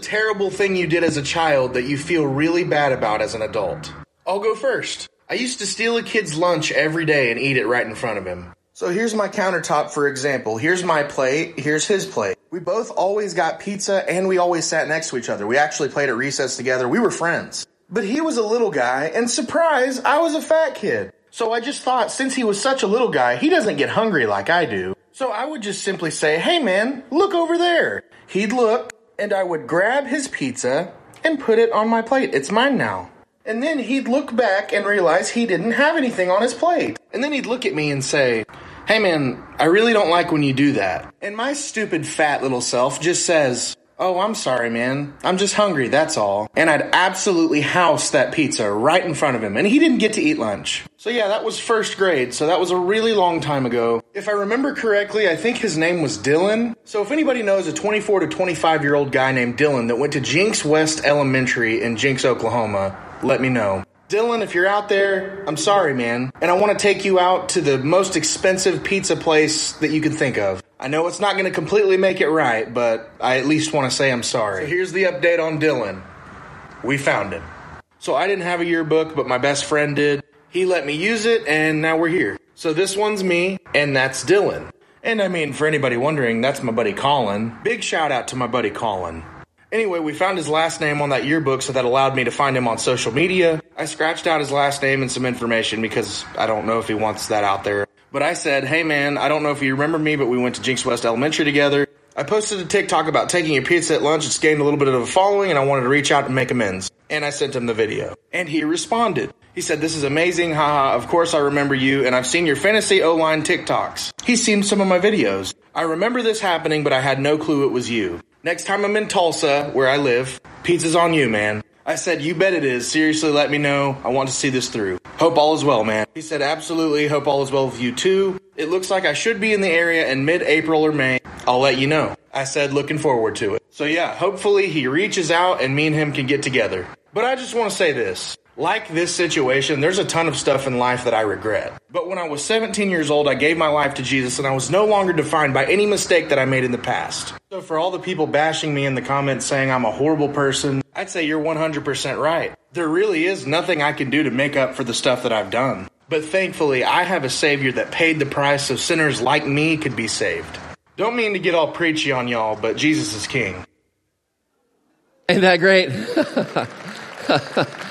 Terrible thing you did as a child that you feel really bad about as an adult? I'll go first. I used to steal a kid's lunch every day and eat it right in front of him. So here's my countertop, for example. Here's my plate. Here's his plate. We both always got pizza and we always sat next to each other. We actually played at recess together. We were friends. But he was a little guy, and surprise, I was a fat kid. So I just thought since he was such a little guy, he doesn't get hungry like I do. So I would just simply say, hey man, look over there. He'd look, and I would grab his pizza and put it on my plate. It's mine now. And then he'd look back and realize he didn't have anything on his plate. And then he'd look at me and say, Hey man, I really don't like when you do that. And my stupid fat little self just says, Oh, I'm sorry, man. I'm just hungry, that's all. And I'd absolutely house that pizza right in front of him, and he didn't get to eat lunch. So yeah, that was first grade, so that was a really long time ago. If I remember correctly, I think his name was Dylan. So if anybody knows a 24 to 25 year old guy named Dylan that went to Jenks West Elementary in Jenks, Oklahoma, let me know. Dylan, if you're out there, I'm sorry, man. And I want to take you out to the most expensive pizza place that you can think of. I know it's not going to completely make it right, but I at least want to say I'm sorry. So here's the update on Dylan. We found him. So I didn't have a yearbook, but my best friend did. He let me use it, and now we're here. So this one's me, and that's Dylan. And I mean, for anybody wondering, that's my buddy Colin. Big shout out to my buddy Colin. Anyway, we found his last name on that yearbook, so that allowed me to find him on social media. I scratched out his last name and some information because I don't know if he wants that out there. But I said, hey man, I don't know if you remember me, but we went to Jenks West Elementary together. I posted a TikTok about taking a pizza at lunch. It's gained a little bit of a following, and I wanted to reach out and make amends. And I sent him the video. And he responded. He said, This is amazing. Haha. Of course, I remember you, and I've seen your fantasy O line TikToks. He's seen some of my videos. I remember this happening, but I had no clue it was you. Next time I'm in Tulsa, where I live, pizza's on you, man. I said, You bet it is. Seriously, let me know. I want to see this through. Hope all is well, man. He said, Absolutely. Hope all is well with you too. It looks like I should be in the area in mid April or May. I'll let you know. I said, Looking forward to it. So, yeah, hopefully he reaches out and me and him can get together. But I just want to say this. Like this situation, there's a ton of stuff in life that I regret. But when I was 17 years old, I gave my life to Jesus and I was no longer defined by any mistake that I made in the past. So for all the people bashing me in the comments saying I'm a horrible person, I'd say you're 100% right. There really is nothing I can do to make up for the stuff that I've done. But thankfully, I have a Savior that paid the price so sinners like me could be saved. Don't mean to get all preachy on y'all, but Jesus is King. Ain't that great?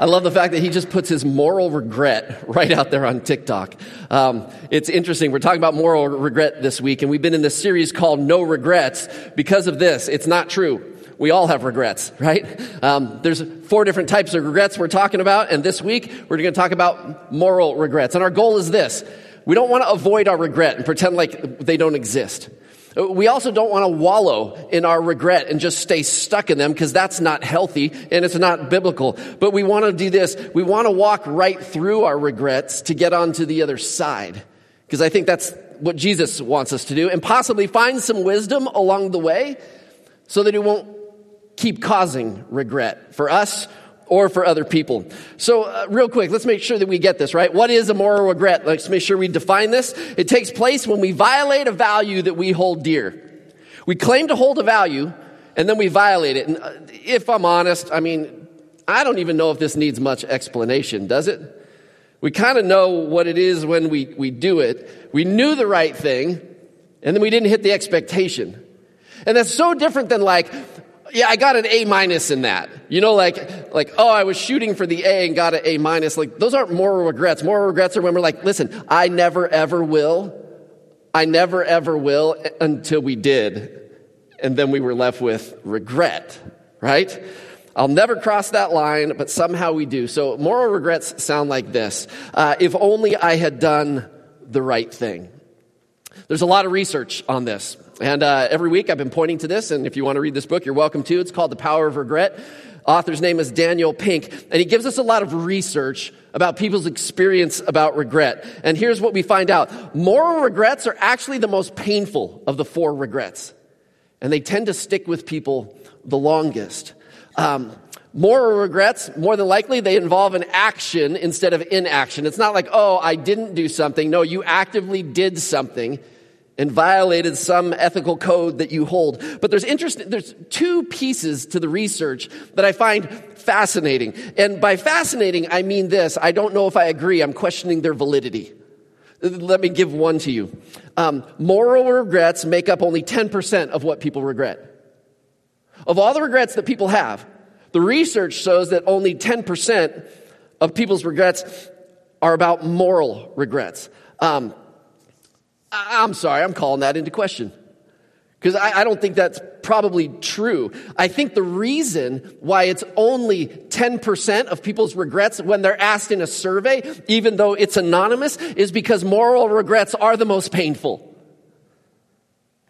I love the fact that he just puts his moral regret right out there on TikTok. Um, it's interesting. We're talking about moral regret this week, and we've been in this series called No Regrets because of this. It's not true. We all have regrets, right? Um, there's four different types of regrets we're talking about, and this week we're going to talk about moral regrets. And our goal is this. We don't want to avoid our regret and pretend like they don't exist. We also don't want to wallow in our regret and just stay stuck in them because that's not healthy and it's not biblical. But we want to do this. We want to walk right through our regrets to get onto the other side. Because I think that's what Jesus wants us to do and possibly find some wisdom along the way so that it won't keep causing regret for us or for other people. So, uh, real quick, let's make sure that we get this, right? What is a moral regret? Let's make sure we define this. It takes place when we violate a value that we hold dear. We claim to hold a value, and then we violate it. And uh, if I'm honest, I mean, I don't even know if this needs much explanation, does it? We kind of know what it is when we, we do it. We knew the right thing, and then we didn't hit the expectation. And that's so different than like, yeah, I got an A minus in that. You know, like, like, oh, I was shooting for the A and got an A minus. Like, those aren't moral regrets. Moral regrets are when we're like, listen, I never ever will. I never ever will until we did. And then we were left with regret, right? I'll never cross that line, but somehow we do. So moral regrets sound like this. Uh, if only I had done the right thing. There's a lot of research on this. And uh, every week I've been pointing to this, and if you want to read this book, you're welcome to. It's called The Power of Regret. author's name is Daniel Pink, and he gives us a lot of research about people's experience about regret. And here's what we find out. Moral regrets are actually the most painful of the four regrets. And they tend to stick with people the longest. Um, moral regrets, more than likely, they involve an action instead of inaction. It's not like, oh, I didn't do something. No, you actively did something and violated some ethical code that you hold. But there's interest, there's two pieces to the research that I find fascinating. And by fascinating, I mean this. I don't know if I agree. I'm questioning their validity. Let me give one to you. Um, moral regrets make up only 10% of what people regret. Of all the regrets that people have, the research shows that only 10% of people's regrets are about moral regrets. Um, I'm sorry, I'm calling that into question. Because I, I, don't think that's probably true. I think the reason why it's only 10% of people's regrets when they're asked in a survey, even though it's anonymous, is because moral regrets are the most painful.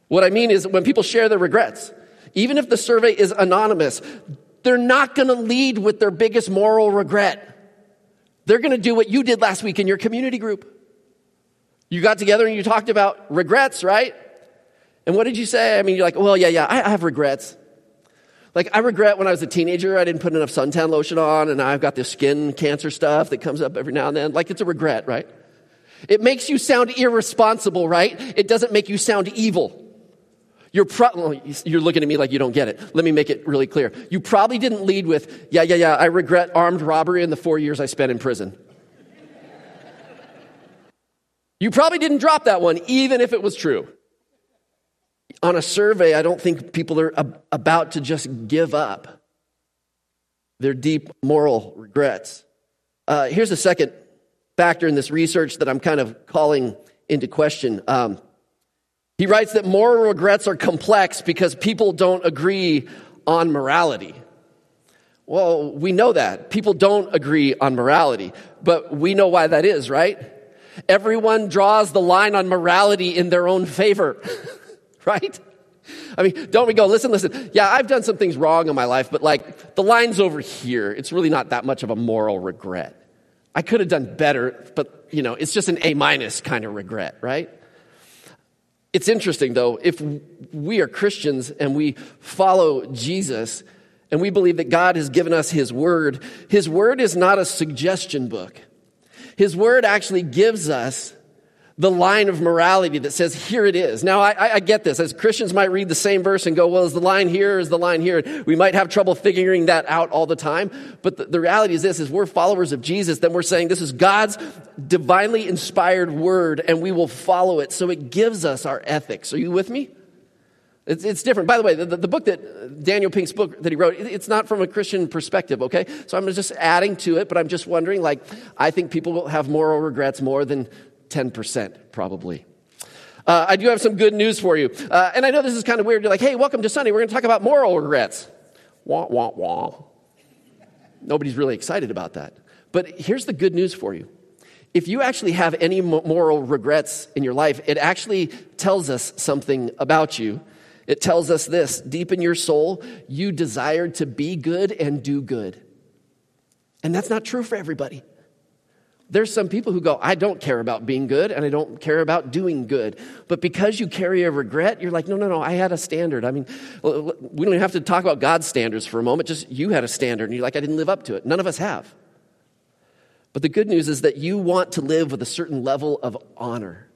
What I mean is when people share their regrets, even if the survey is anonymous, they're not going to lead with their biggest moral regret. They're going to do what you did last week in your community group. You got together and you talked about regrets, right? And what did you say? I mean, you're like, well, yeah, yeah, I, I have regrets. Like, I regret when I was a teenager, I didn't put enough suntan lotion on, and I've got this skin cancer stuff that comes up every now and then. Like, it's a regret, right? It makes you sound irresponsible, right? It doesn't make you sound evil. You're, pro- you're looking at me like you don't get it. Let me make it really clear. You probably didn't lead with, yeah, yeah, yeah, I regret armed robbery in the four years I spent in prison. You probably didn't drop that one, even if it was true. On a survey, I don't think people are ab- about to just give up their deep moral regrets. Uh, here's a second factor in this research that I'm kind of calling into question. Um, he writes that moral regrets are complex because people don't agree on morality. Well, we know that. People don't agree on morality, but we know why that is, right? Everyone draws the line on morality in their own favor, right? I mean, don't we go, listen, listen, yeah, I've done some things wrong in my life, but like the line's over here. It's really not that much of a moral regret. I could have done better, but you know, it's just an A minus kind of regret, right? It's interesting though, if we are Christians and we follow Jesus and we believe that God has given us His Word, His Word is not a suggestion book. His word actually gives us the line of morality that says, here it is. Now, I, I, get this. As Christians might read the same verse and go, well, is the line here? Is the line here? We might have trouble figuring that out all the time. But the, the reality is this, is we're followers of Jesus, then we're saying this is God's divinely inspired word and we will follow it. So it gives us our ethics. Are you with me? It's, it's different. By the way, the, the, book that Daniel Pink's book that he wrote, it's not from a Christian perspective, okay? So I'm just adding to it, but I'm just wondering, like, I think people will have moral regrets more than 10%, probably. Uh, I do have some good news for you. Uh, and I know this is kind of weird. You're like, hey, welcome to Sunday. We're going to talk about moral regrets. Wah, wah, wah. Nobody's really excited about that. But here's the good news for you. If you actually have any moral regrets in your life, it actually tells us something about you it tells us this deep in your soul, you desire to be good and do good. And that's not true for everybody. There's some people who go, I don't care about being good and I don't care about doing good. But because you carry a regret, you're like, no, no, no, I had a standard. I mean, we don't even have to talk about God's standards for a moment. Just you had a standard and you're like, I didn't live up to it. None of us have. But the good news is that you want to live with a certain level of honor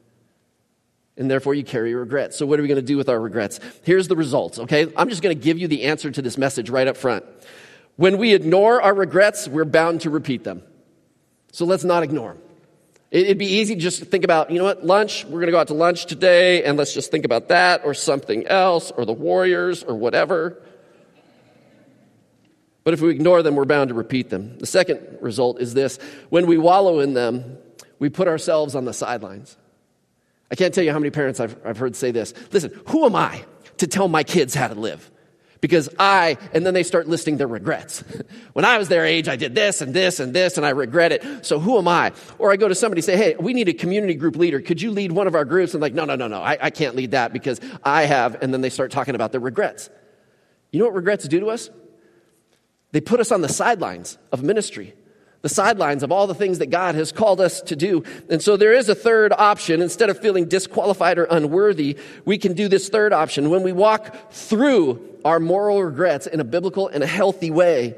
and therefore you carry regret. So, what are we going to do with our regrets? Here's the results, okay? I'm just going to give you the answer to this message right up front. When we ignore our regrets, we're bound to repeat them. So, let's not ignore them. It'd be easy just to think about, you know what, lunch, we're going to go out to lunch today, and let's just think about that or something else or the Warriors or whatever. But if we ignore them, we're bound to repeat them. The second result is this when we wallow in them, we put ourselves on the sidelines. I can't tell you how many parents I've, I've heard say this. Listen, who am I to tell my kids how to live? Because I, and then they start listing their regrets. when I was their age, I did this and this and this and I regret it. So who am I? Or I go to somebody and say, hey, we need a community group leader. Could you lead one of our groups? And like, no, no, no, no, I, I can't lead that because I have, and then they start talking about their regrets. You know what regrets do to us? They put us on the sidelines of ministry, the sidelines of all the things that God has called us to do. And so there is a third option. Instead of feeling disqualified or unworthy, we can do this third option. When we walk through our moral regrets in a biblical and a healthy way,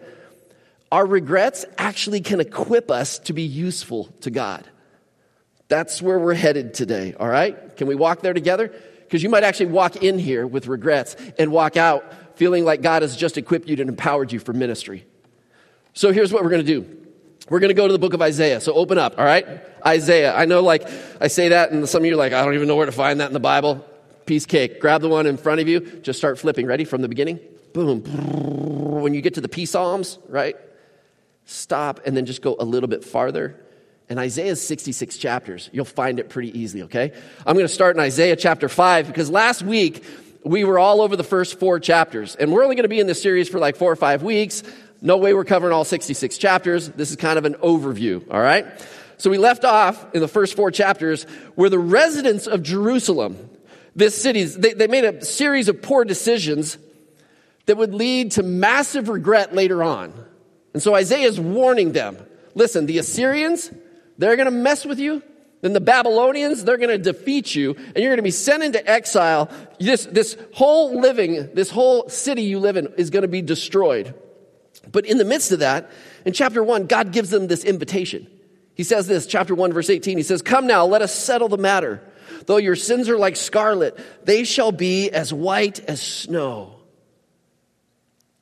our regrets actually can equip us to be useful to God. That's where we're headed today, all right? Can we walk there together? Because you might actually walk in here with regrets and walk out feeling like God has just equipped you and empowered you for ministry. So here's what we're going to do. We're going to go to the book of Isaiah. So open up, all right? Isaiah. I know, like, I say that, and some of you are like, I don't even know where to find that in the Bible. Piece cake. Grab the one in front of you. Just start flipping. Ready? From the beginning? Boom. When you get to the P Psalms, right? Stop and then just go a little bit farther and Isaiah's 66 chapters. You'll find it pretty easily, okay? I'm going to start in Isaiah chapter 5 because last week we were all over the first four chapters. And we're only going to be in this series for like four or five weeks. No way we're covering all 66 chapters. This is kind of an overview, all right? So we left off in the first four chapters where the residents of Jerusalem, this city, they, they made a series of poor decisions that would lead to massive regret later on. And so Isaiah is warning them listen, the Assyrians, they're going to mess with you. Then the Babylonians, they're going to defeat you and you're going to be sent into exile. This, this whole living, this whole city you live in is going to be destroyed. But in the midst of that, in chapter one, God gives them this invitation. He says this, chapter 1, verse 18. He says, Come now, let us settle the matter. Though your sins are like scarlet, they shall be as white as snow.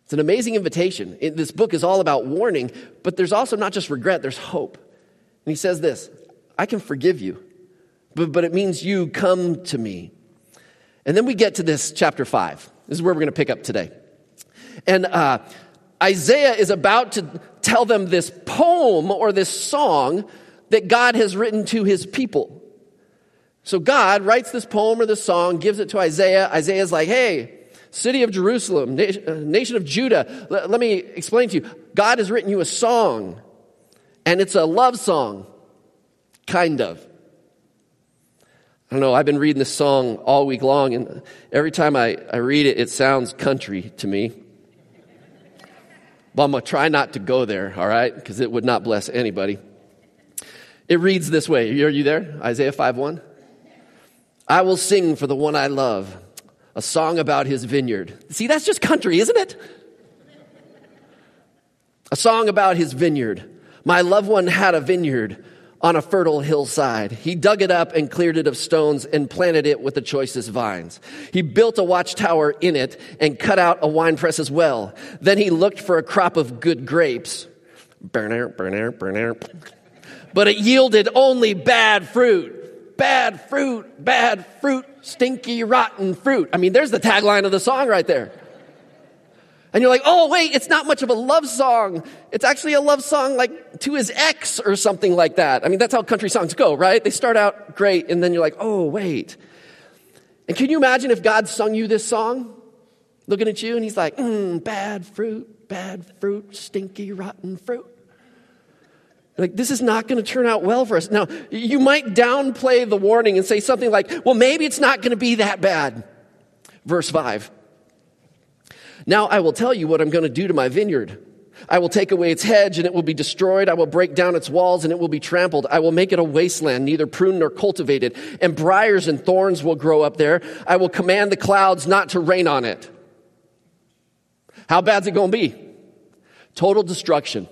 It's an amazing invitation. This book is all about warning, but there's also not just regret, there's hope. And he says this I can forgive you, but, but it means you come to me. And then we get to this chapter 5. This is where we're going to pick up today. And uh, Isaiah is about to tell them this poem or this song that God has written to his people. So God writes this poem or this song, gives it to Isaiah. Isaiah's like, hey, city of Jerusalem, uh, nation of Judah, let me explain to you. God has written you a song and it's a love song, kind of. I don't know, I've been reading this song all week long, and every time I, I read it, it sounds country to me. But I'm going to try not to go there, all right? Because it would not bless anybody. It reads this way. Are you there? Isaiah 5 1. I will sing for the one I love, a song about his vineyard. See, that's just country, isn't it? A song about his vineyard. My loved one had a vineyard on a fertile hillside. He dug it up and cleared it of stones and planted it with the choicest vines. He built a watchtower in it and cut out a winepress as well. Then he looked for a crop of good grapes. Burner, burner, burner. But it yielded only bad fruit. Bad fruit, bad fruit, stinky, rotten fruit. I mean, there's the tagline of the song right there. And you're like, oh, wait, it's not much of a love song. It's actually a love song like to his ex or something like that. I mean, that's how country songs go, right? They start out great and then you're like, oh, wait. And can you imagine if God sung you this song? Looking at you and he's like, mm, bad fruit, bad fruit, stinky, rotten fruit. Like, this is not going to turn out well for us. Now, you might downplay the warning and say something like, well, maybe it's not going to be that bad. Verse 5. Now I will tell you what I'm going to do to my vineyard. I will take away its hedge and it will be destroyed. I will break down its walls and it will be trampled. I will make it a wasteland, neither pruned nor cultivated, and briars and thorns will grow up there. I will command the clouds not to rain on it. How bad's it going to be? Total destruction.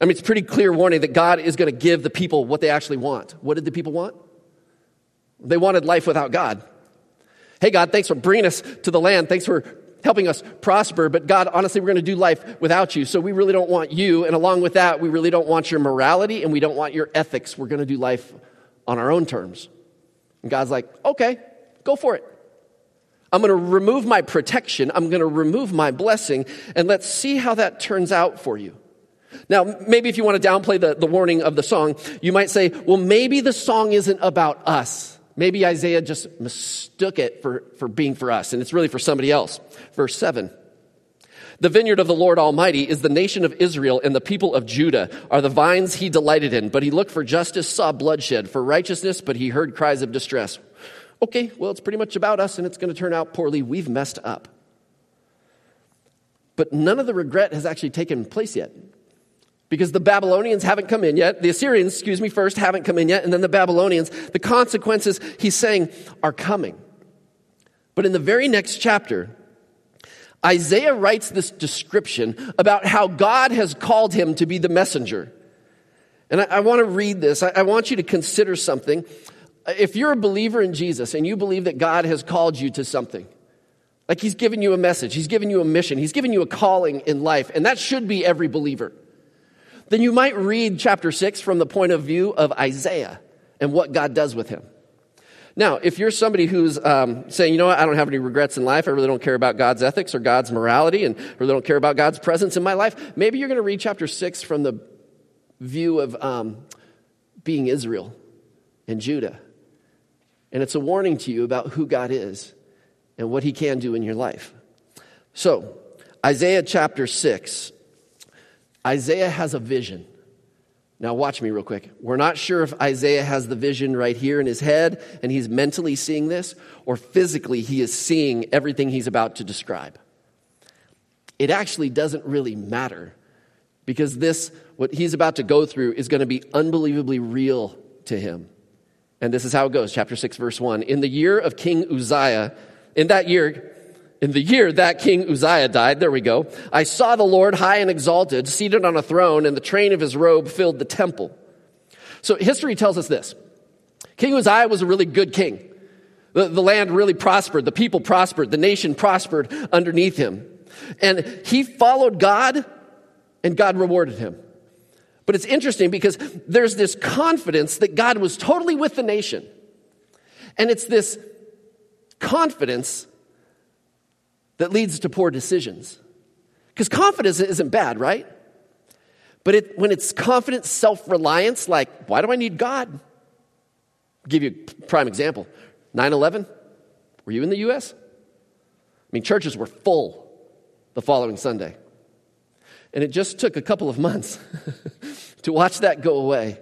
I mean, it's pretty clear warning that God is going to give the people what they actually want. What did the people want? They wanted life without God. Hey, God, thanks for bringing us to the land. Thanks for helping us prosper. But God, honestly, we're going to do life without you. So we really don't want you. And along with that, we really don't want your morality and we don't want your ethics. We're going to do life on our own terms. And God's like, okay, go for it. I'm going to remove my protection. I'm going to remove my blessing. And let's see how that turns out for you. Now, maybe if you want to downplay the, the warning of the song, you might say, well, maybe the song isn't about us. Maybe Isaiah just mistook it for, for being for us, and it's really for somebody else. Verse 7. The vineyard of the Lord Almighty is the nation of Israel, and the people of Judah are the vines he delighted in. But he looked for justice, saw bloodshed, for righteousness, but he heard cries of distress. Okay, well, it's pretty much about us, and it's going to turn out poorly. We've messed up. But none of the regret has actually taken place yet. Because the Babylonians haven't come in yet. The Assyrians, excuse me, first haven't come in yet. And then the Babylonians, the consequences, he's saying, are coming. But in the very next chapter, Isaiah writes this description about how God has called him to be the messenger. And I, I want to read this. I, I want you to consider something. If you're a believer in Jesus and you believe that God has called you to something, like he's given you a message, he's given you a mission, he's given you a calling in life, and that should be every believer, then you might read chapter 6 from the point of view of Isaiah and what God does with him. Now, if you're somebody who's um, saying, you know what, I don't have any regrets in life, I really don't care about God's ethics or God's morality, and really don't care about God's presence in my life, maybe you're going to read chapter 6 from the view of um, being Israel and Judah. And it's a warning to you about who God is and what he can do in your life. So, Isaiah chapter 6. Isaiah has a vision. Now, watch me real quick. We're not sure if Isaiah has the vision right here in his head and he's mentally seeing this, or physically he is seeing everything he's about to describe. It actually doesn't really matter because this, what he's about to go through, is going to be unbelievably real to him. And this is how it goes, chapter 6, verse 1. In the year of King Uzziah, in that year, in the year that King Uzziah died, there we go, I saw the Lord high and exalted, seated on a throne, and the train of his robe filled the temple. So history tells us this. King Uzziah was a really good king. The, the land really prospered. The people prospered. The nation prospered underneath him. And he followed God, and God rewarded him. But it's interesting because there's this confidence that God was totally with the nation. And it's this confidence that leads to poor decisions. Because confidence isn't bad, right? But it, when it's confident self reliance, like, why do I need God? I'll give you a prime example 9 11. Were you in the U.S.? I mean, churches were full the following Sunday. And it just took a couple of months to watch that go away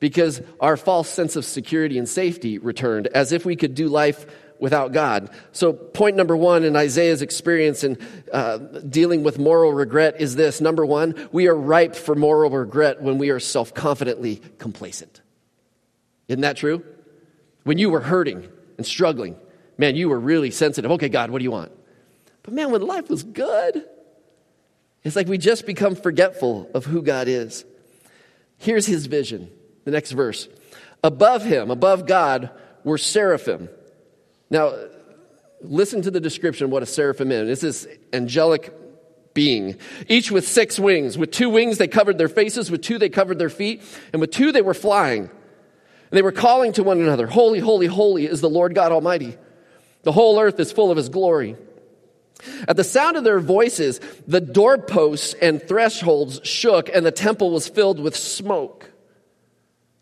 because our false sense of security and safety returned as if we could do life without God. So, point number one in Isaiah's experience in uh, dealing with moral regret is this number one, we are ripe for moral regret when we are self confidently complacent. Isn't that true? When you were hurting and struggling, man, you were really sensitive. Okay, God, what do you want? But man, when life was good, it's like we just become forgetful of who God is. Here's his vision. The next verse. Above him, above God, were seraphim. Now, listen to the description of what a seraphim is. It's this angelic being, each with six wings. With two wings, they covered their faces. With two, they covered their feet. And with two, they were flying. And they were calling to one another, Holy, holy, holy is the Lord God Almighty. The whole earth is full of his glory. At the sound of their voices, the doorposts and thresholds shook, and the temple was filled with smoke.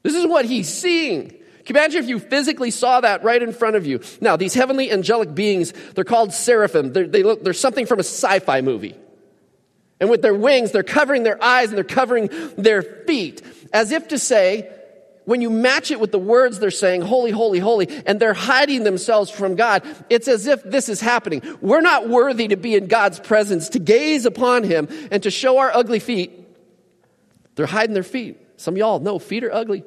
This is what he's seeing. Can you imagine if you physically saw that right in front of you? Now, these heavenly angelic beings, they're called seraphim. They're, they look, they're something from a sci fi movie. And with their wings, they're covering their eyes and they're covering their feet, as if to say, when you match it with the words they're saying, holy, holy, holy, and they're hiding themselves from God, it's as if this is happening. We're not worthy to be in God's presence, to gaze upon Him, and to show our ugly feet. They're hiding their feet. Some y'all know feet are ugly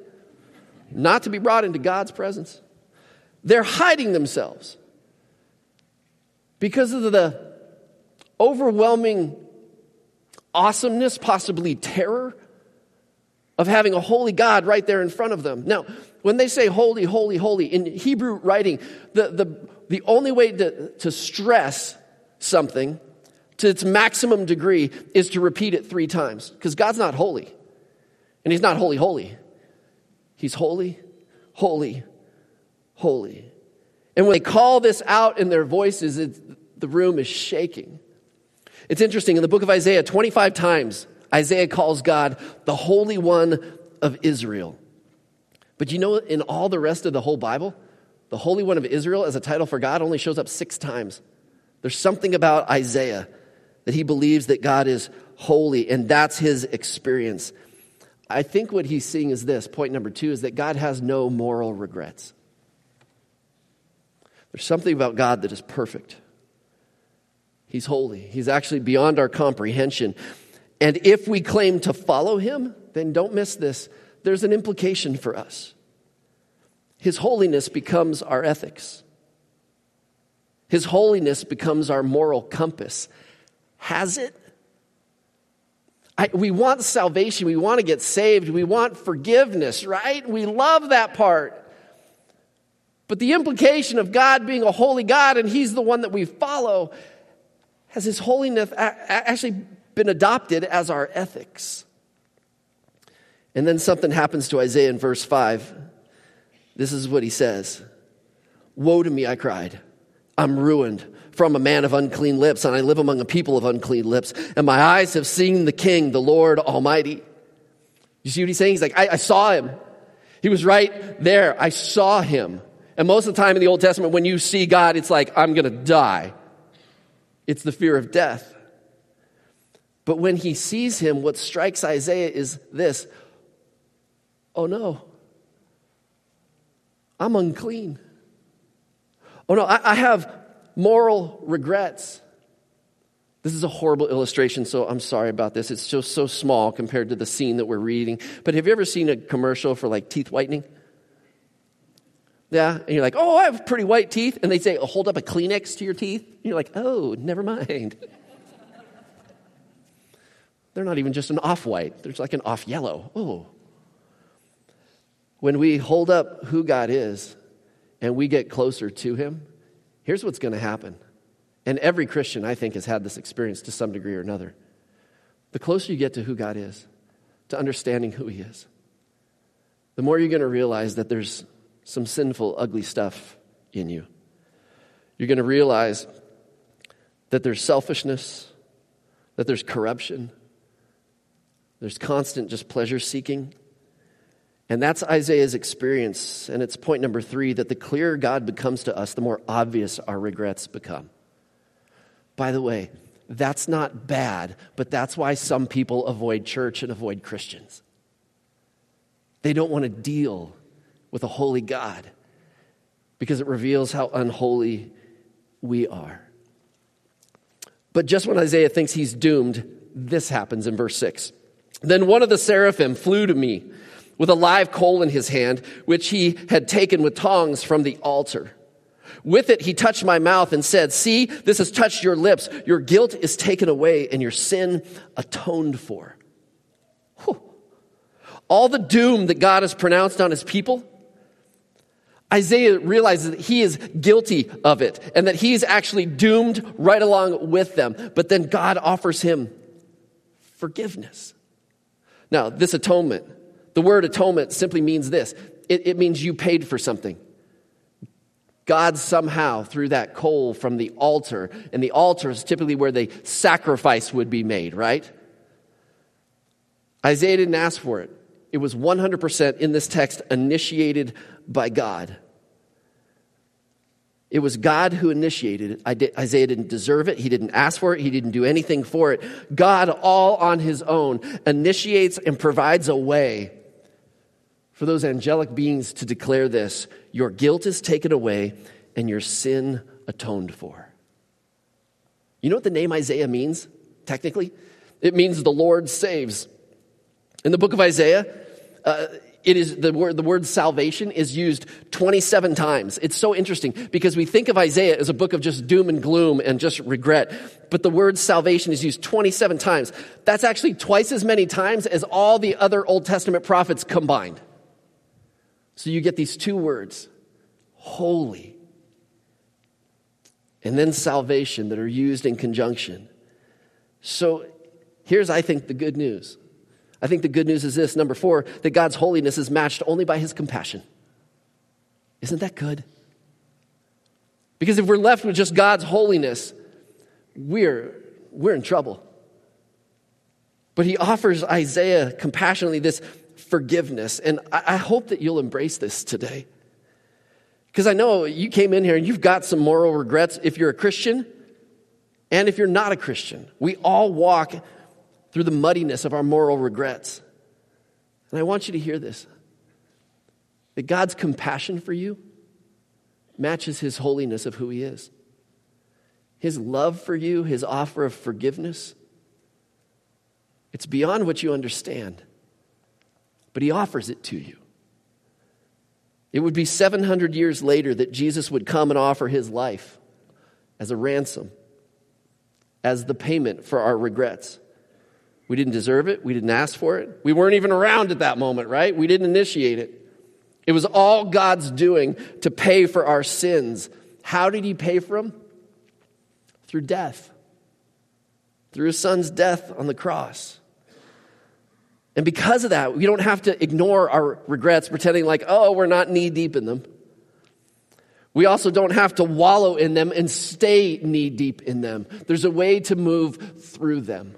not to be brought into God's presence. They're hiding themselves because of the overwhelming awesomeness, possibly terror, of having a holy God right there in front of them. Now, when they say holy, holy, holy, in Hebrew writing, the, the, the only way to, to stress something to its maximum degree is to repeat it three times because God's not holy. And He's not holy, holy. He's holy, holy, holy. And when they call this out in their voices, the room is shaking. It's interesting, in the book of Isaiah, 25 times, Isaiah calls God the Holy One of Israel. But you know, in all the rest of the whole Bible, the Holy One of Israel as a title for God only shows up six times. There's something about Isaiah that he believes that God is holy, and that's his experience. I think what he's seeing is this point number two is that God has no moral regrets. There's something about God that is perfect. He's holy. He's actually beyond our comprehension. And if we claim to follow him, then don't miss this. There's an implication for us. His holiness becomes our ethics. His holiness becomes our moral compass. Has it? I, we want salvation. We want to get saved. We want forgiveness, right? We love that part. But the implication of God being a holy God and He's the one that we follow has His holiness actually been adopted as our ethics. And then something happens to Isaiah in verse 5. This is what he says Woe to me, I cried. I'm ruined from a man of unclean lips, and I live among a people of unclean lips, and my eyes have seen the King, the Lord Almighty. You see what he's saying? He's like, I, I saw him. He was right there. I saw him. And most of the time in the Old Testament, when you see God, it's like, I'm going to die. It's the fear of death. But when he sees him, what strikes Isaiah is this oh no, I'm unclean. Oh no, I, I have moral regrets. This is a horrible illustration, so I'm sorry about this. It's just so small compared to the scene that we're reading. But have you ever seen a commercial for like teeth whitening? Yeah, and you're like, oh, I have pretty white teeth. And they say, oh, hold up a Kleenex to your teeth. And you're like, oh, never mind. They're not even just an off white, there's like an off yellow. Oh. When we hold up who God is and we get closer to Him, Here's what's going to happen. And every Christian, I think, has had this experience to some degree or another. The closer you get to who God is, to understanding who He is, the more you're going to realize that there's some sinful, ugly stuff in you. You're going to realize that there's selfishness, that there's corruption, there's constant just pleasure seeking, and that's Isaiah's experience. And it's point number three that the clearer God becomes to us, the more obvious our regrets become. By the way, that's not bad, but that's why some people avoid church and avoid Christians. They don't want to deal with a holy God because it reveals how unholy we are. But just when Isaiah thinks he's doomed, this happens in verse 6. Then one of the seraphim flew to me with a live coal in his hand, which he had taken with tongs from the altar. With it, he touched my mouth and said, See, this has touched your lips. Your guilt is taken away and your sin atoned for. Whew. All the doom that God has pronounced on his people, Isaiah realizes that he is guilty of it and that he's actually doomed right along with them. But then God offers him forgiveness. Now, this atonement, the word atonement simply means this it, it means you paid for something. God somehow, through that coal from the altar, and the altar is typically where the sacrifice would be made, right? Isaiah didn't ask for it. It was 100% in this text initiated by God. It was God who initiated it. Isaiah didn't deserve it. He didn't ask for it. He didn't do anything for it. God, all on his own, initiates and provides a way for those angelic beings to declare this Your guilt is taken away and your sin atoned for. You know what the name Isaiah means, technically? It means the Lord saves. In the book of Isaiah, uh, it is the word, the word salvation is used 27 times. It's so interesting because we think of Isaiah as a book of just doom and gloom and just regret. But the word salvation is used 27 times. That's actually twice as many times as all the other Old Testament prophets combined. So you get these two words holy and then salvation that are used in conjunction. So here's, I think, the good news. I think the good news is this number four, that God's holiness is matched only by his compassion. Isn't that good? Because if we're left with just God's holiness, we're, we're in trouble. But he offers Isaiah compassionately this forgiveness. And I, hope that you'll embrace this today. Because I know you came in here and you've got some moral regrets if you're a Christian and if you're not a Christian. We all walk through the muddiness of our moral regrets. And I want you to hear this that God's compassion for you matches his holiness of who he is. his love for you, his offer of forgiveness, it's beyond what you understand. But he offers it to you. It would be 700 years later that Jesus would come and offer his life as a ransom, as the payment for our regrets. We didn't deserve it. We didn't ask for it. We weren't even around at that moment, right? We didn't initiate it. It was all God's doing to pay for our sins. How did He pay for them? Through death, through His Son's death on the cross. And because of that, we don't have to ignore our regrets, pretending like, oh, we're not knee deep in them. We also don't have to wallow in them and stay knee deep in them. There's a way to move through them.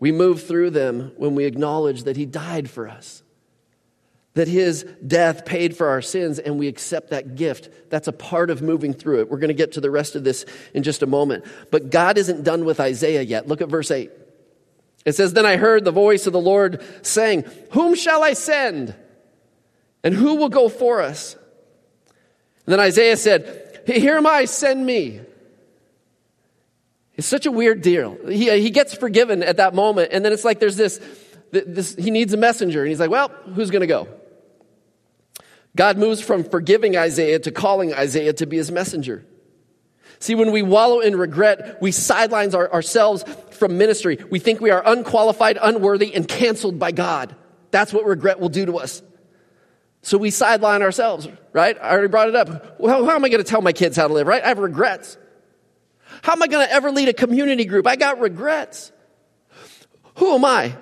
We move through them when we acknowledge that He died for us, that His death paid for our sins, and we accept that gift. That's a part of moving through it. We're going to get to the rest of this in just a moment. But God isn't done with Isaiah yet. Look at verse 8. It says, Then I heard the voice of the Lord saying, Whom shall I send? And who will go for us? And then Isaiah said, Here am I, send me. It's such a weird deal. He, uh, he gets forgiven at that moment, and then it's like there's this, this he needs a messenger, and he's like, Well, who's going to go? God moves from forgiving Isaiah to calling Isaiah to be his messenger. See, when we wallow in regret, we sidelines our, ourselves from ministry. We think we are unqualified, unworthy, and canceled by God. That's what regret will do to us. So we sideline ourselves, right? I already brought it up. Well, how am I going to tell my kids how to live, right? I have regrets. How am I going to ever lead a community group? I got regrets. Who am I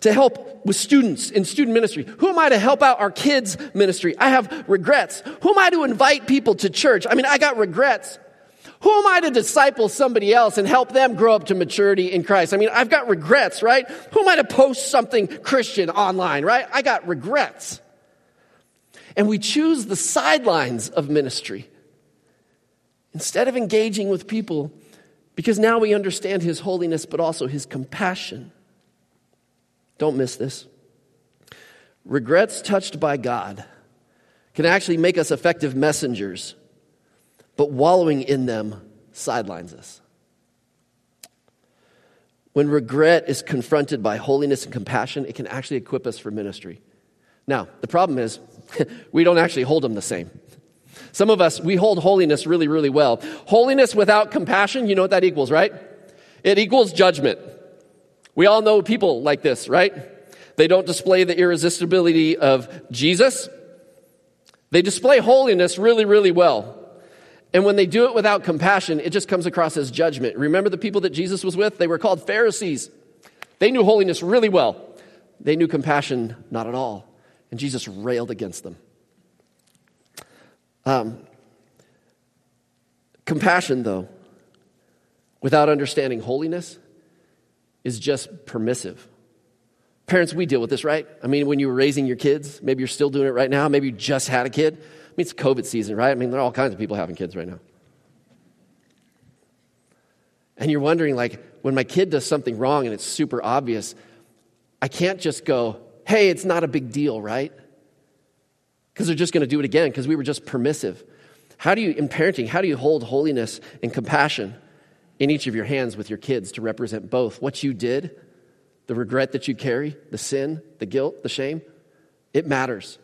to help with students in student ministry? Who am I to help out our kids' ministry? I have regrets. Who am I to invite people to church? I mean, I got regrets. Who am I to disciple somebody else and help them grow up to maturity in Christ? I mean, I've got regrets, right? Who am I to post something Christian online, right? I got regrets. And we choose the sidelines of ministry instead of engaging with people because now we understand his holiness, but also his compassion. Don't miss this. Regrets touched by God can actually make us effective messengers but wallowing in them sidelines us. When regret is confronted by holiness and compassion, it can actually equip us for ministry. Now, the problem is, we don't actually hold them the same. Some of us, we hold holiness really, really well. Holiness without compassion, you know what that equals, right? It equals judgment. We all know people like this, right? They don't display the irresistibility of Jesus. They display holiness really, really well. And when they do it without compassion, it just comes across as judgment. Remember the people that Jesus was with? They were called Pharisees. They knew holiness really well. They knew compassion not at all. And Jesus railed against them. Um, compassion, though, without understanding holiness, is just permissive. Parents, we deal with this, right? I mean, when you were raising your kids, maybe you're still doing it right now, maybe you just had a kid mean, it's COVID season, right? I mean, there are all kinds of people having kids right now. And you're wondering, like, when my kid does something wrong and it's super obvious, I can't just go, hey, it's not a big deal, right? Because they're just going to do it again because we were just permissive. How do you, in parenting, how do you hold holiness and compassion in each of your hands with your kids to represent both what you did, the regret that you carry, the sin, the guilt, the shame? It matters.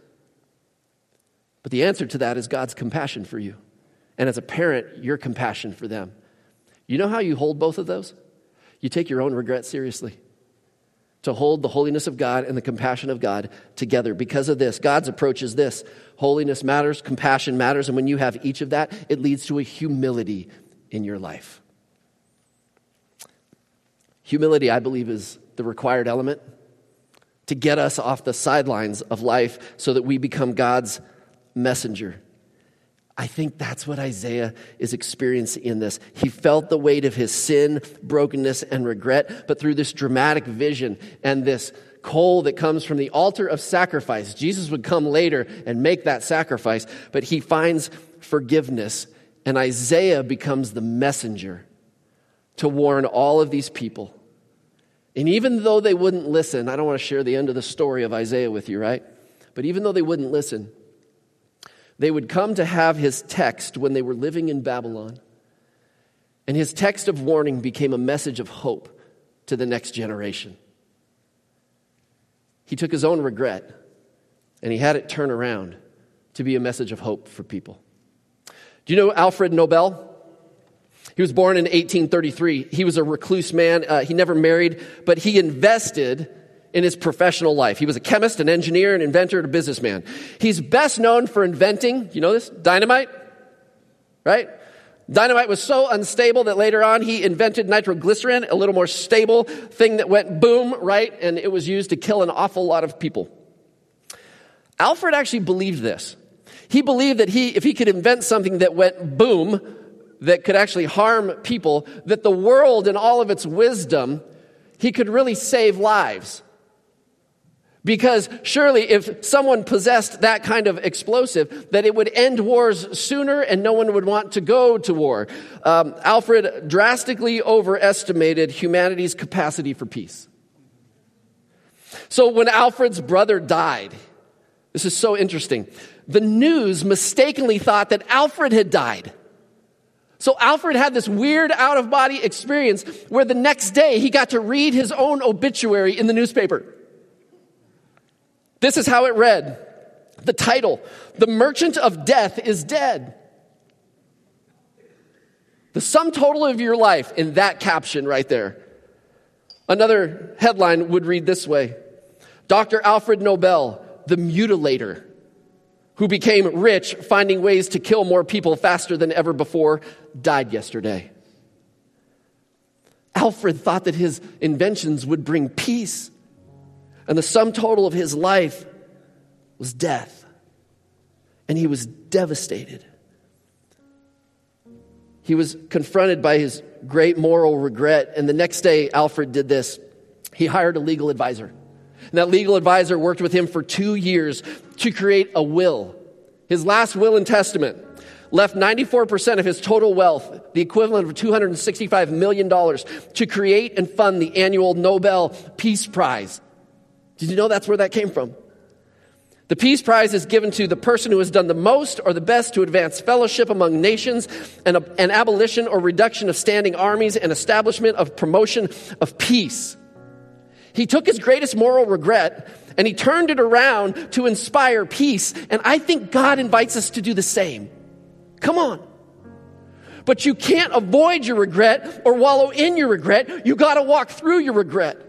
But the answer to that is God's compassion for you. And as a parent, your compassion for them. You know how you hold both of those? You take your own regret seriously. To hold the holiness of God and the compassion of God together. Because of this, God's approach is this holiness matters, compassion matters, and when you have each of that, it leads to a humility in your life. Humility, I believe, is the required element to get us off the sidelines of life so that we become God's messenger. I think that's what Isaiah is experiencing in this. He felt the weight of his sin, brokenness, and regret, but through this dramatic vision and this coal that comes from the altar of sacrifice, Jesus would come later and make that sacrifice, but he finds forgiveness, and Isaiah becomes the messenger to warn all of these people. And even though they wouldn't listen, I don't want to share the end of the story of Isaiah with you, right? But even though they wouldn't listen, they would come to have his text when they were living in Babylon. And his text of warning became a message of hope to the next generation. He took his own regret and he had it turn around to be a message of hope for people. Do you know Alfred Nobel? He was born in 1833. He was a recluse man. Uh, he never married, but he invested in his professional life. He was a chemist, an engineer, an inventor, and a businessman. He's best known for inventing, you know this? Dynamite? Right? Dynamite was so unstable that later on he invented nitroglycerin, a little more stable thing that went boom, right? And it was used to kill an awful lot of people. Alfred actually believed this. He believed that he, if he could invent something that went boom, that could actually harm people, that the world in all of its wisdom, he could really save lives. Because surely if someone possessed that kind of explosive, that it would end wars sooner and no one would want to go to war. Um, Alfred drastically overestimated humanity's capacity for peace. So when Alfred's brother died, this is so interesting. The news mistakenly thought that Alfred had died. So Alfred had this weird out of body experience where the next day he got to read his own obituary in the newspaper. This is how it read. The title, The Merchant of Death is Dead. The sum total of your life in that caption right there. Another headline would read this way Dr. Alfred Nobel, the mutilator, who became rich finding ways to kill more people faster than ever before, died yesterday. Alfred thought that his inventions would bring peace. And the sum total of his life was death. And he was devastated. He was confronted by his great moral regret. And the next day, Alfred did this. He hired a legal advisor. And that legal advisor worked with him for two years to create a will. His last will and testament left 94% of his total wealth, the equivalent of $265 million, to create and fund the annual Nobel Peace Prize. Did you know that's where that came from? The Peace Prize is given to the person who has done the most or the best to advance fellowship among nations and an abolition or reduction of standing armies and establishment of promotion of peace. He took his greatest moral regret and he turned it around to inspire peace. And I think God invites us to do the same. Come on. But you can't avoid your regret or wallow in your regret. You got to walk through your regret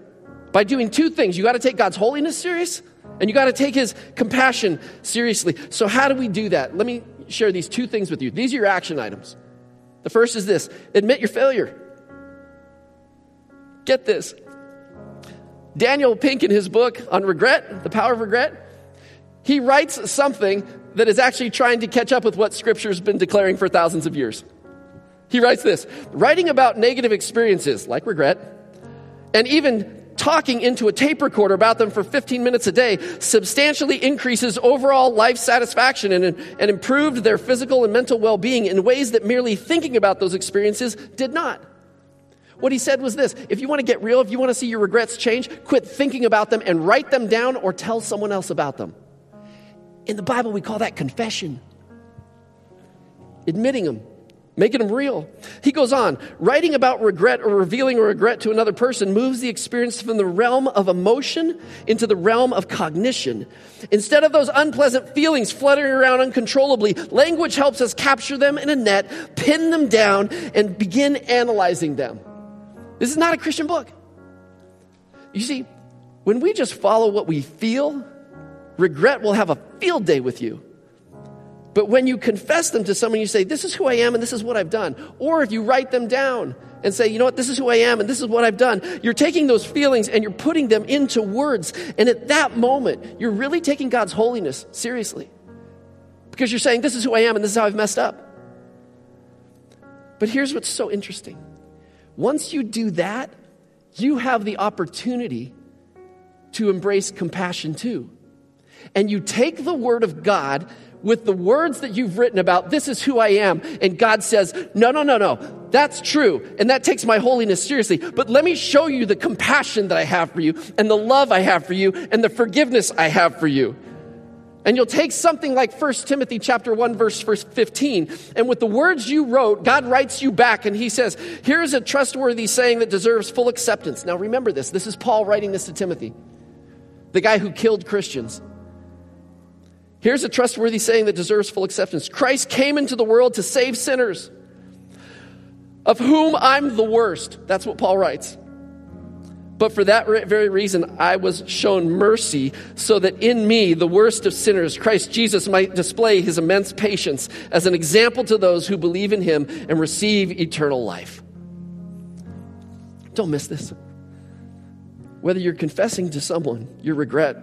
by doing two things. You got to take God's holiness serious and you got to take his compassion seriously. So, how do we do that? Let me share these two things with you. These are your action items. The first is this admit your failure. Get this. Daniel Pink, in his book on regret, The Power of Regret, he writes something that is actually trying to catch up with what Scripture's been declaring for thousands of years. He writes this writing about negative experiences like regret, and even talking into a tape recorder about them for 15 minutes a day substantially increases overall life satisfaction and, and improved their physical and mental well being in ways that merely thinking about those experiences did not. What he said was this if you want to get real, if you want to see your regrets change, quit thinking about them and write them down or tell someone else about them. In the Bible, we call that confession, admitting them making them real. He goes on, writing about regret or revealing regret to another person moves the experience from the realm of emotion into the realm of cognition. Instead of those unpleasant feelings fluttering around uncontrollably, language helps us capture them in a net, pin them down, and begin analyzing them. This is not a Christian book. You see, when we just follow what we feel, regret will have a field day with you. But when you confess them to someone, you say, This is who I am and this is what I've done. Or if you write them down and say, You know what, this is who I am and this is what I've done, you're taking those feelings and you're putting them into words. And at that moment, you're really taking God's holiness seriously. Because you're saying, This is who I am and this is how I've messed up. But here's what's so interesting once you do that, you have the opportunity to embrace compassion too. And you take the word of God with the words that you've written about, this is who I am. And God says, no, no, no, no. That's true. And that takes my holiness seriously. But let me show you the compassion that I have for you and the love I have for you and the forgiveness I have for you. And you'll take something like 1 Timothy chapter 1 verse 15 and with the words you wrote God writes you back and he says here's a trustworthy saying that deserves full acceptance. Now remember this. This is Paul writing this to Timothy. The guy who killed Christians. Here's a trustworthy saying that deserves full acceptance. Christ came into the world to save sinners of whom I'm the worst. That's what Paul writes. But for that very reason, I was shown mercy so that in me, the worst of sinners, Christ Jesus might display his immense patience as an example to those who believe in him and receive eternal life. Don't miss this. Whether you're confessing to someone your regret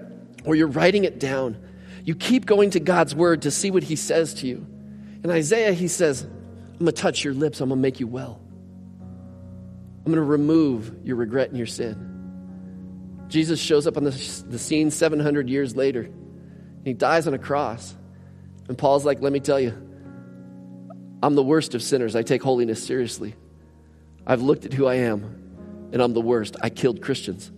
or you're writing it down, you keep going to God's word to see what he says to you. In Isaiah, he says, I'm going to touch your lips, I'm going to make you well. I'm going to remove your regret and your sin. Jesus shows up on the, the scene 700 years later. And he dies on a cross. And Paul's like, let me tell you, I'm the worst of sinners. I take holiness seriously. I've looked at who I am, and I'm the worst. I killed Christians.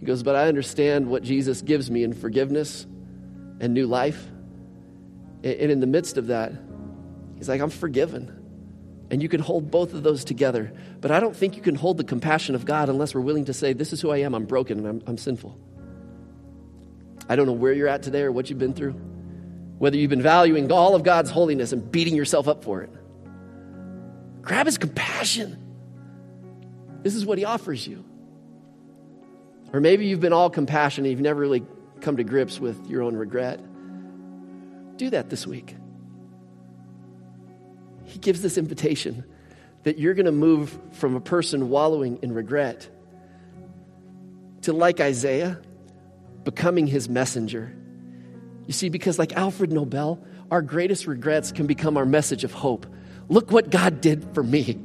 He goes, But I understand what Jesus gives me in forgiveness and new life. And in the midst of that, he's like, I'm forgiven. And you can hold both of those together. But I don't think you can hold the compassion of God unless we're willing to say, This is who I am. I'm broken and I'm, I'm sinful. I don't know where you're at today or what you've been through, whether you've been valuing all of God's holiness and beating yourself up for it. Grab his compassion. This is what he offers you. Or maybe you've been all compassion and you've never really come to grips with your own regret. Do that this week. He gives this invitation that you're going to move from a person wallowing in regret to, like Isaiah, becoming his messenger. You see, because like Alfred Nobel, our greatest regrets can become our message of hope. Look what God did for me.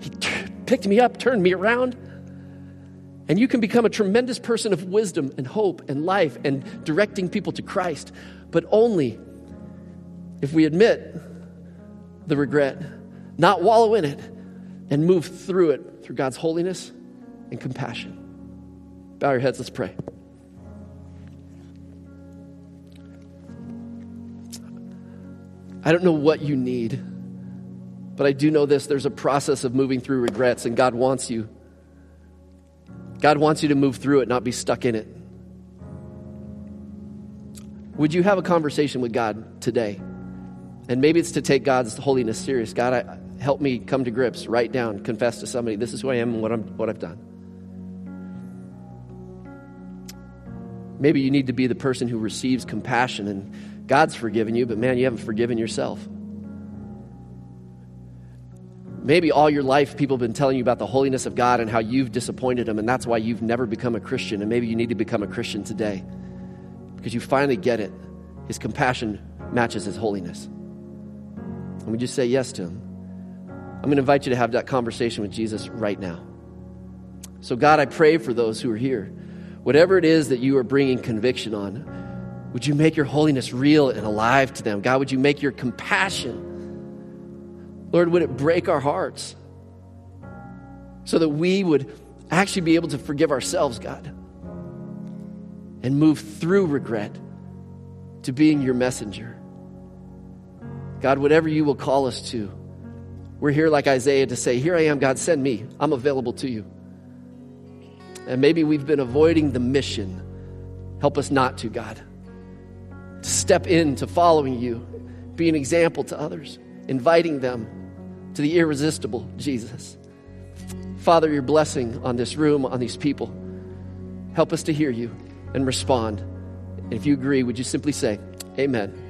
He t- picked me up, turned me around. And you can become a tremendous person of wisdom and hope and life and directing people to Christ, but only if we admit the regret, not wallow in it, and move through it through God's holiness and compassion. Bow your heads, let's pray. I don't know what you need, but I do know this there's a process of moving through regrets, and God wants you God wants you to move through it, not be stuck in it. Would you have a conversation with God today? And maybe it's to take God's holiness serious. God, I, help me come to grips, write down, confess to somebody, this is who I am and what, I'm, what I've done. Maybe you need to be the person who receives compassion and God's forgiven you, but man, you haven't forgiven yourself. Maybe all your life people have been telling you about the holiness of God and how you've disappointed Him, and that's why you've never become a Christian. And maybe you need to become a Christian today because you finally get it. His compassion matches His holiness. And we just say yes to Him. I'm going to invite you to have that conversation with Jesus right now. So, God, I pray for those who are here. Whatever it is that you are bringing conviction on, would you make your holiness real and alive to them? God, would you make your compassion Lord, would it break our hearts so that we would actually be able to forgive ourselves, God, and move through regret to being your messenger. God, whatever you will call us to, we're here like Isaiah to say, Here I am, God, send me. I'm available to you. And maybe we've been avoiding the mission. Help us not to, God. To step into following you, be an example to others, inviting them to the irresistible Jesus. Father, your blessing on this room, on these people. Help us to hear you and respond. And if you agree, would you simply say, Amen?